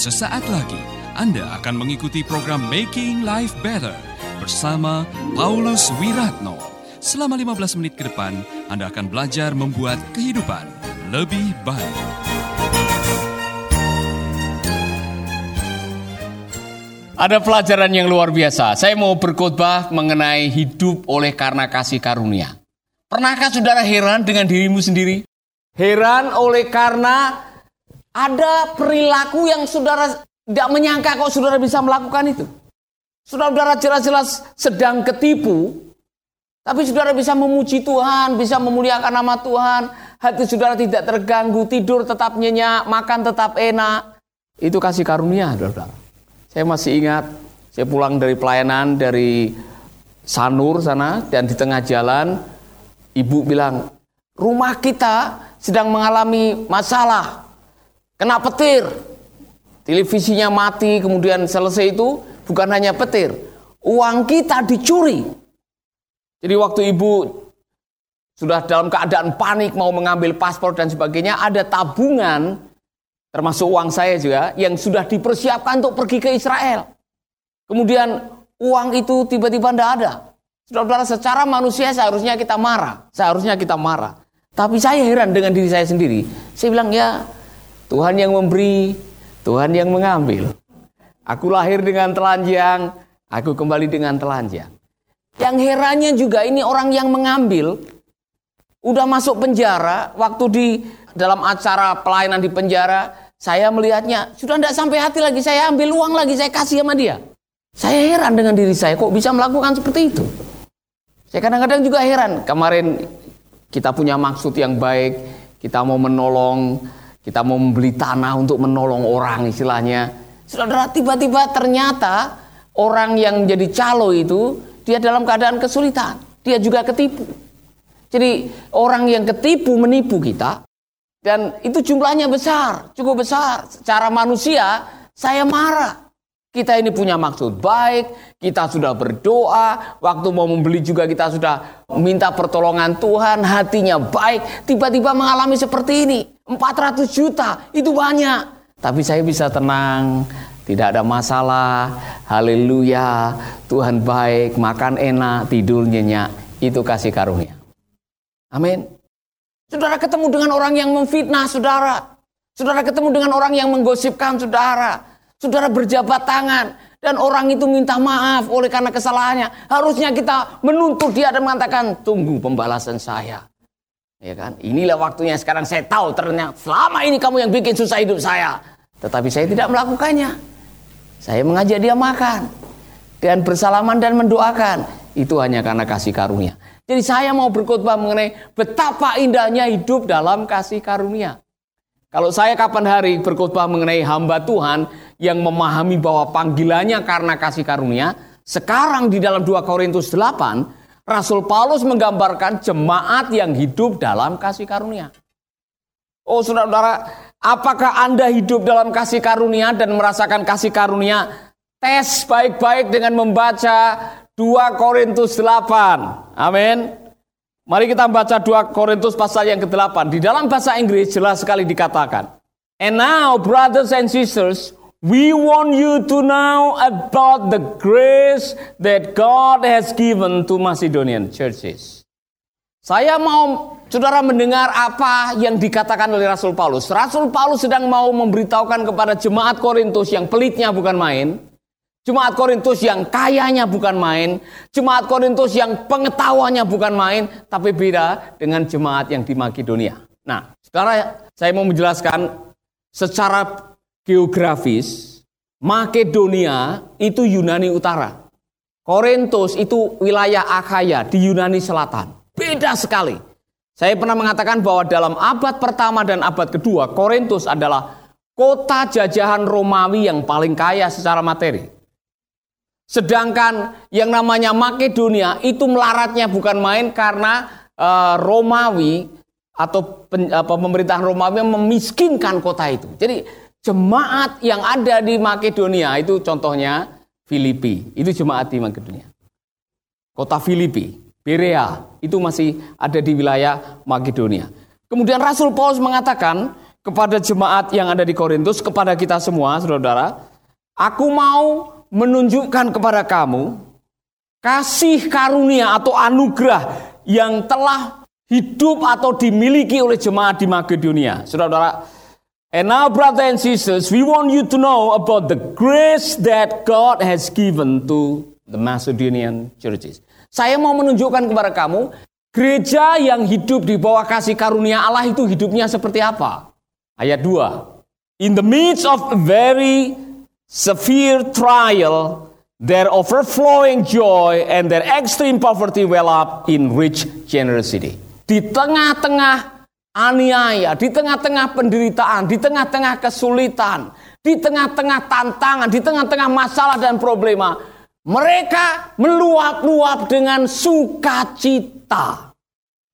Sesaat lagi Anda akan mengikuti program Making Life Better bersama Paulus Wiratno. Selama 15 menit ke depan, Anda akan belajar membuat kehidupan lebih baik. Ada pelajaran yang luar biasa. Saya mau berkhotbah mengenai hidup oleh karena kasih karunia. Pernahkah saudara heran dengan dirimu sendiri? Heran oleh karena ada perilaku yang saudara tidak menyangka kok saudara bisa melakukan itu. Saudara jelas-jelas sedang ketipu, tapi saudara bisa memuji Tuhan, bisa memuliakan nama Tuhan, hati saudara tidak terganggu, tidur tetap nyenyak, makan tetap enak. Itu kasih karunia, saudara. Saya masih ingat, saya pulang dari pelayanan dari Sanur sana, dan di tengah jalan, ibu bilang, rumah kita sedang mengalami masalah, kena petir, televisinya mati, kemudian selesai itu, bukan hanya petir, uang kita dicuri. Jadi waktu ibu sudah dalam keadaan panik mau mengambil paspor dan sebagainya, ada tabungan termasuk uang saya juga yang sudah dipersiapkan untuk pergi ke Israel. Kemudian uang itu tiba-tiba tidak ada. Saudara-saudara, secara manusia seharusnya kita marah, seharusnya kita marah. Tapi saya heran dengan diri saya sendiri. Saya bilang ya Tuhan yang memberi, Tuhan yang mengambil. Aku lahir dengan telanjang, aku kembali dengan telanjang. Yang herannya juga ini orang yang mengambil, udah masuk penjara, waktu di dalam acara pelayanan di penjara, saya melihatnya, sudah tidak sampai hati lagi, saya ambil uang lagi, saya kasih sama dia. Saya heran dengan diri saya, kok bisa melakukan seperti itu? Saya kadang-kadang juga heran, kemarin kita punya maksud yang baik, kita mau menolong, kita mau membeli tanah untuk menolong orang istilahnya. Saudara, tiba-tiba ternyata orang yang menjadi calo itu dia dalam keadaan kesulitan. Dia juga ketipu. Jadi orang yang ketipu menipu kita dan itu jumlahnya besar, cukup besar. Secara manusia saya marah. Kita ini punya maksud baik, kita sudah berdoa, waktu mau membeli juga kita sudah minta pertolongan Tuhan, hatinya baik, tiba-tiba mengalami seperti ini. 400 juta, itu banyak. Tapi saya bisa tenang, tidak ada masalah. Haleluya. Tuhan baik, makan enak, tidur nyenyak. Itu kasih karunia. Amin. Saudara ketemu dengan orang yang memfitnah saudara. Saudara ketemu dengan orang yang menggosipkan saudara. Saudara berjabat tangan. Dan orang itu minta maaf oleh karena kesalahannya. Harusnya kita menuntut dia dan mengatakan, tunggu pembalasan saya. Ya kan? Inilah waktunya sekarang saya tahu ternyata selama ini kamu yang bikin susah hidup saya. Tetapi saya tidak melakukannya. Saya mengajak dia makan dan bersalaman dan mendoakan. Itu hanya karena kasih karunia. Jadi saya mau berkhotbah mengenai betapa indahnya hidup dalam kasih karunia. Kalau saya kapan hari berkhotbah mengenai hamba Tuhan yang memahami bahwa panggilannya karena kasih karunia, sekarang di dalam 2 Korintus 8 Rasul Paulus menggambarkan jemaat yang hidup dalam kasih karunia. Oh saudara-saudara, apakah Anda hidup dalam kasih karunia dan merasakan kasih karunia? Tes baik-baik dengan membaca 2 Korintus 8. Amin. Mari kita baca 2 Korintus pasal yang ke-8. Di dalam bahasa Inggris jelas sekali dikatakan. And now brothers and sisters, We want you to know about the grace that God has given to Macedonian churches. Saya mau saudara mendengar apa yang dikatakan oleh Rasul Paulus. Rasul Paulus sedang mau memberitahukan kepada jemaat Korintus yang pelitnya bukan main. Jemaat Korintus yang kayanya bukan main. Jemaat Korintus yang pengetahuannya bukan main. Tapi beda dengan jemaat yang di Makedonia. Nah, saudara saya mau menjelaskan secara geografis, Makedonia itu Yunani Utara. Korintus itu wilayah Akhaya di Yunani Selatan. Beda sekali. Saya pernah mengatakan bahwa dalam abad pertama dan abad kedua, Korintus adalah kota jajahan Romawi yang paling kaya secara materi. Sedangkan yang namanya Makedonia itu melaratnya bukan main karena uh, Romawi atau pen, uh, pemerintahan Romawi memiskinkan kota itu. Jadi jemaat yang ada di Makedonia itu contohnya Filipi. Itu jemaat di Makedonia. Kota Filipi, Berea itu masih ada di wilayah Makedonia. Kemudian Rasul Paulus mengatakan kepada jemaat yang ada di Korintus, kepada kita semua, saudara, aku mau menunjukkan kepada kamu kasih karunia atau anugerah yang telah hidup atau dimiliki oleh jemaat di Makedonia. Saudara-saudara, and now brother and sisters, we want you to know about the grace that God has given to the Macedonian churches. Saya mau menunjukkan kepada kamu gereja yang hidup di bawah kasih karunia Allah itu hidupnya seperti apa. Ayat 2. In the midst of very severe trial, their overflowing joy and their extreme poverty well up in rich generosity. Di tengah-tengah aniaya, di tengah-tengah penderitaan, di tengah-tengah kesulitan, di tengah-tengah tantangan, di tengah-tengah masalah dan problema, mereka meluap-luap dengan sukacita.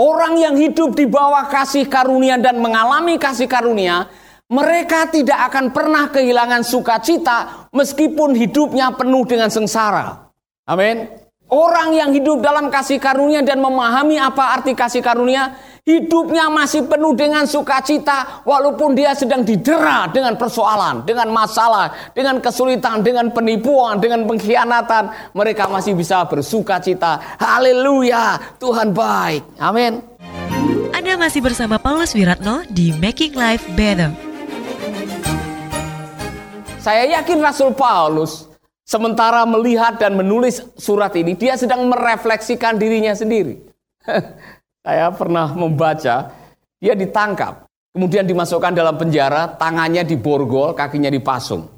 Orang yang hidup di bawah kasih karunia dan mengalami kasih karunia, mereka tidak akan pernah kehilangan sukacita meskipun hidupnya penuh dengan sengsara. Amin. Orang yang hidup dalam kasih karunia dan memahami apa arti kasih karunia, hidupnya masih penuh dengan sukacita walaupun dia sedang didera dengan persoalan, dengan masalah, dengan kesulitan, dengan penipuan, dengan pengkhianatan, mereka masih bisa bersukacita. Haleluya, Tuhan baik. Amin. Anda masih bersama Paulus Wiratno di Making Life Better. Saya yakin Rasul Paulus sementara melihat dan menulis surat ini, dia sedang merefleksikan dirinya sendiri. Saya pernah membaca, dia ditangkap, kemudian dimasukkan dalam penjara, tangannya diborgol, kakinya dipasung.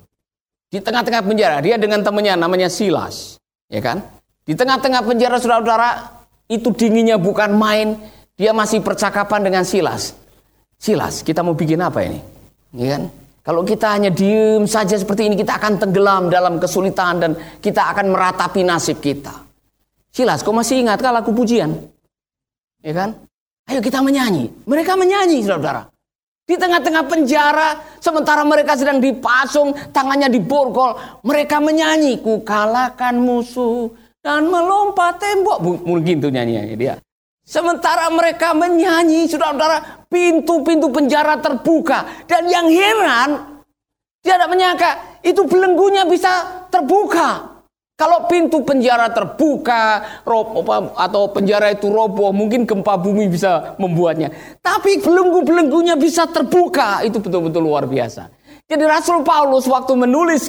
Di tengah-tengah penjara, dia dengan temannya namanya Silas, ya kan? Di tengah-tengah penjara saudara-saudara, itu dinginnya bukan main, dia masih percakapan dengan Silas. Silas, kita mau bikin apa ini? Ya kan? Kalau kita hanya diem saja seperti ini, kita akan tenggelam dalam kesulitan dan kita akan meratapi nasib kita. Silas, kau masih ingat kalau lagu pujian? Ya kan? Ayo kita menyanyi. Mereka menyanyi, saudara-saudara. Di tengah-tengah penjara, sementara mereka sedang dipasung, tangannya diborgol, mereka menyanyi, ku kalahkan musuh dan melompat tembok. Mungkin itu nyanyiannya dia. Sementara mereka menyanyi, saudara-saudara, pintu-pintu penjara terbuka. Dan yang heran, dia tidak menyangka itu belenggunya bisa terbuka. Kalau pintu penjara terbuka atau penjara itu roboh, mungkin gempa bumi bisa membuatnya. Tapi belenggu-belenggunya bisa terbuka, itu betul-betul luar biasa. Jadi Rasul Paulus waktu menulis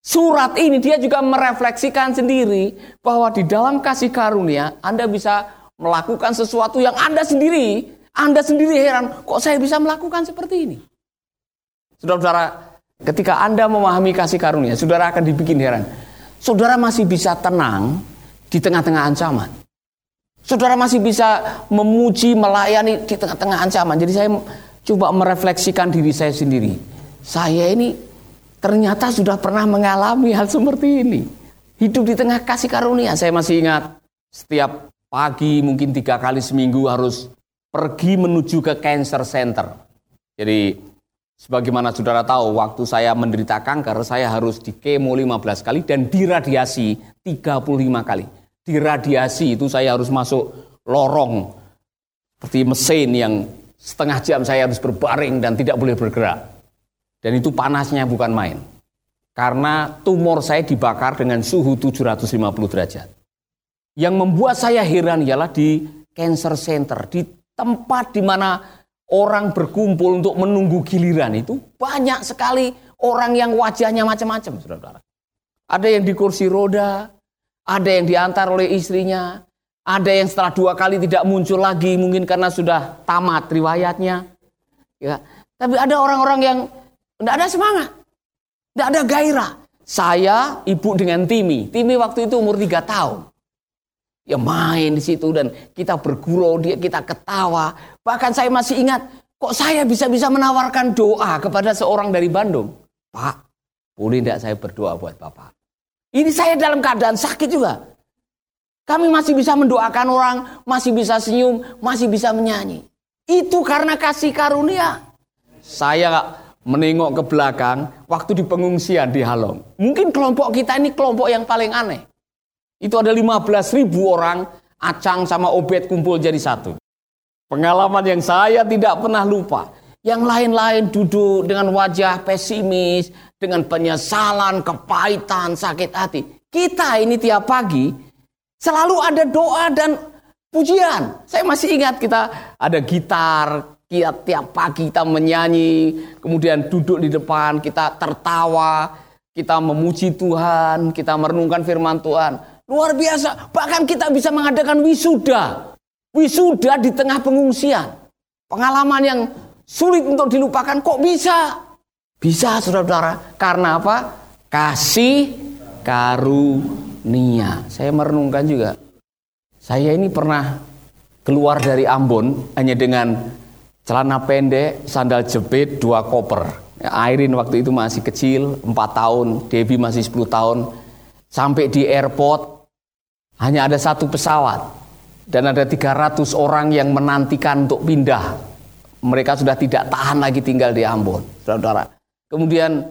surat ini, dia juga merefleksikan sendiri bahwa di dalam kasih karunia Anda bisa melakukan sesuatu yang Anda sendiri, Anda sendiri heran, kok saya bisa melakukan seperti ini? Saudara-saudara, ketika Anda memahami kasih karunia, saudara akan dibikin heran saudara masih bisa tenang di tengah-tengah ancaman. Saudara masih bisa memuji, melayani di tengah-tengah ancaman. Jadi saya coba merefleksikan diri saya sendiri. Saya ini ternyata sudah pernah mengalami hal seperti ini. Hidup di tengah kasih karunia. Saya masih ingat setiap pagi mungkin tiga kali seminggu harus pergi menuju ke cancer center. Jadi Sebagaimana saudara tahu, waktu saya menderita kanker, saya harus di kemo 15 kali dan diradiasi 35 kali. Diradiasi itu saya harus masuk lorong seperti mesin yang setengah jam saya harus berbaring dan tidak boleh bergerak. Dan itu panasnya bukan main. Karena tumor saya dibakar dengan suhu 750 derajat. Yang membuat saya heran ialah di cancer center, di tempat di mana orang berkumpul untuk menunggu giliran itu banyak sekali orang yang wajahnya macam-macam, saudara-saudara. Ada yang di kursi roda, ada yang diantar oleh istrinya, ada yang setelah dua kali tidak muncul lagi mungkin karena sudah tamat riwayatnya. Ya, tapi ada orang-orang yang tidak ada semangat, tidak ada gairah. Saya ibu dengan Timi, Timi waktu itu umur tiga tahun ya main di situ dan kita bergurau dia kita ketawa. Bahkan saya masih ingat kok saya bisa-bisa menawarkan doa kepada seorang dari Bandung? Pak boleh tidak saya berdoa buat Bapak? Ini saya dalam keadaan sakit juga. Kami masih bisa mendoakan orang masih bisa senyum masih bisa menyanyi. Itu karena kasih karunia. Saya menengok ke belakang waktu di pengungsian di Halong. Mungkin kelompok kita ini kelompok yang paling aneh itu ada 15 ribu orang, Acang sama Obed kumpul jadi satu. Pengalaman yang saya tidak pernah lupa. Yang lain-lain duduk dengan wajah pesimis, dengan penyesalan, kepahitan, sakit hati. Kita ini tiap pagi selalu ada doa dan pujian. Saya masih ingat kita ada gitar, kita tiap pagi kita menyanyi, kemudian duduk di depan, kita tertawa, kita memuji Tuhan, kita merenungkan firman Tuhan. Luar biasa, bahkan kita bisa mengadakan wisuda. Wisuda di tengah pengungsian. Pengalaman yang sulit untuk dilupakan kok bisa? Bisa saudara-saudara. Karena apa? Kasih karunia. Saya merenungkan juga. Saya ini pernah keluar dari Ambon hanya dengan celana pendek, sandal jepit, dua koper. Airin waktu itu masih kecil, 4 tahun, Debbie masih 10 tahun. Sampai di airport, hanya ada satu pesawat. Dan ada 300 orang yang menantikan untuk pindah. Mereka sudah tidak tahan lagi tinggal di Ambon, saudara-saudara. Kemudian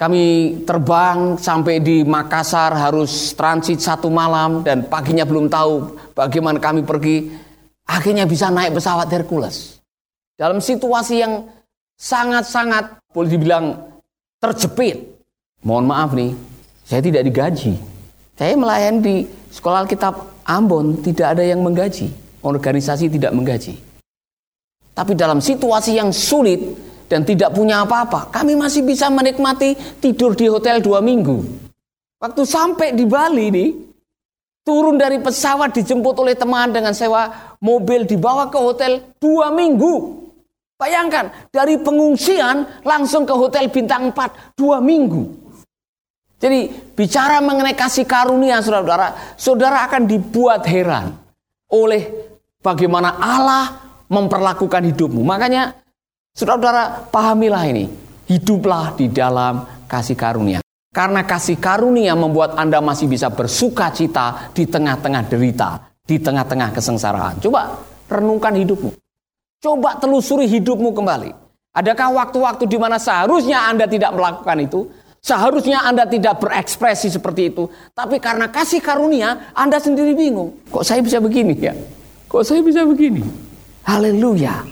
kami terbang sampai di Makassar harus transit satu malam dan paginya belum tahu bagaimana kami pergi. Akhirnya bisa naik pesawat Hercules. Dalam situasi yang sangat-sangat boleh dibilang terjepit. Mohon maaf nih, saya tidak digaji. Saya melayani di sekolah Alkitab Ambon tidak ada yang menggaji, organisasi tidak menggaji. Tapi dalam situasi yang sulit dan tidak punya apa-apa, kami masih bisa menikmati tidur di hotel dua minggu. Waktu sampai di Bali nih, turun dari pesawat dijemput oleh teman dengan sewa mobil dibawa ke hotel dua minggu. Bayangkan, dari pengungsian langsung ke hotel bintang 4 dua minggu. Jadi bicara mengenai kasih karunia saudara-saudara, saudara akan dibuat heran oleh bagaimana Allah memperlakukan hidupmu. Makanya saudara-saudara pahamilah ini, hiduplah di dalam kasih karunia. Karena kasih karunia membuat Anda masih bisa bersuka cita di tengah-tengah derita, di tengah-tengah kesengsaraan. Coba renungkan hidupmu. Coba telusuri hidupmu kembali. Adakah waktu-waktu di mana seharusnya Anda tidak melakukan itu? Seharusnya Anda tidak berekspresi seperti itu. Tapi karena kasih karunia, Anda sendiri bingung. Kok saya bisa begini ya? Kok saya bisa begini? Haleluya.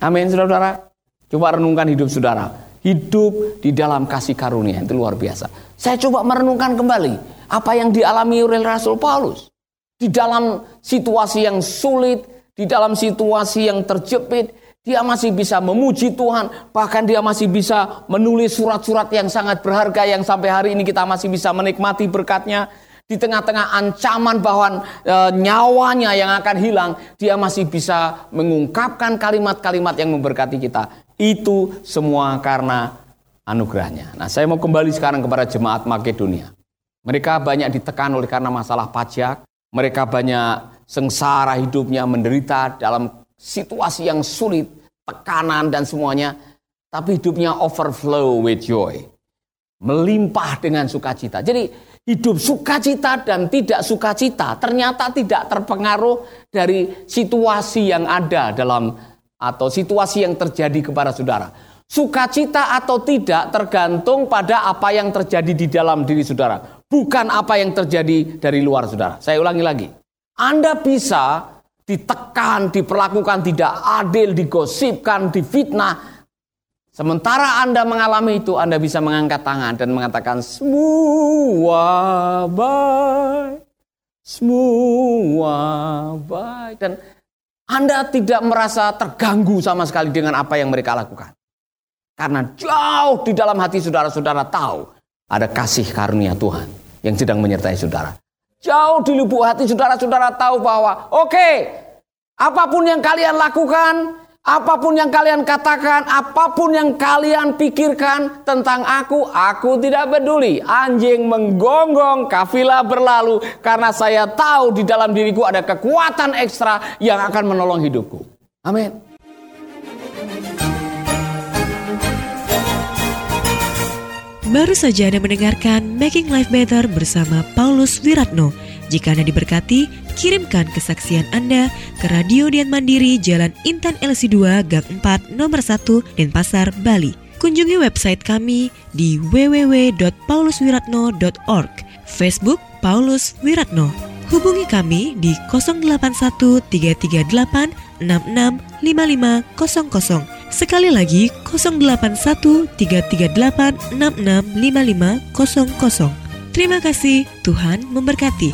Amin, saudara-saudara. Coba renungkan hidup saudara. Hidup di dalam kasih karunia, itu luar biasa. Saya coba merenungkan kembali apa yang dialami oleh Rasul Paulus. Di dalam situasi yang sulit, di dalam situasi yang terjepit, dia masih bisa memuji Tuhan, bahkan dia masih bisa menulis surat-surat yang sangat berharga yang sampai hari ini kita masih bisa menikmati berkatnya. Di tengah-tengah ancaman bahwa e, nyawanya yang akan hilang, dia masih bisa mengungkapkan kalimat-kalimat yang memberkati kita. Itu semua karena anugerahnya. Nah, saya mau kembali sekarang kepada jemaat Makedonia. Mereka banyak ditekan oleh karena masalah pajak. Mereka banyak sengsara hidupnya, menderita dalam situasi yang sulit, tekanan dan semuanya, tapi hidupnya overflow with joy. Melimpah dengan sukacita. Jadi hidup sukacita dan tidak sukacita ternyata tidak terpengaruh dari situasi yang ada dalam atau situasi yang terjadi kepada saudara. Sukacita atau tidak tergantung pada apa yang terjadi di dalam diri saudara, bukan apa yang terjadi dari luar saudara. Saya ulangi lagi. Anda bisa ditekan, diperlakukan tidak adil, digosipkan, difitnah. Sementara Anda mengalami itu, Anda bisa mengangkat tangan dan mengatakan semua baik, semua baik. Dan Anda tidak merasa terganggu sama sekali dengan apa yang mereka lakukan. Karena jauh di dalam hati saudara-saudara tahu ada kasih karunia Tuhan yang sedang menyertai saudara. Jauh di lubuk hati saudara-saudara tahu bahwa oke, okay, apa pun yang kalian lakukan, apa pun yang kalian katakan, apa pun yang kalian pikirkan tentang aku, aku tidak peduli. Anjing menggonggong, kafilah berlalu karena saya tahu di dalam diriku ada kekuatan ekstra yang akan menolong hidupku. Amin. Baru saja Anda mendengarkan Making Life Better bersama Paulus Wiratno. Jika Anda diberkati, kirimkan kesaksian Anda ke Radio Dian Mandiri Jalan Intan LC2 Gang 4 Nomor 1 Denpasar, Bali. Kunjungi website kami di www.pauluswiratno.org, Facebook Paulus Wiratno. Hubungi kami di 081 338 66 5500 Sekali lagi 081 338 665500. Terima kasih, Tuhan memberkati.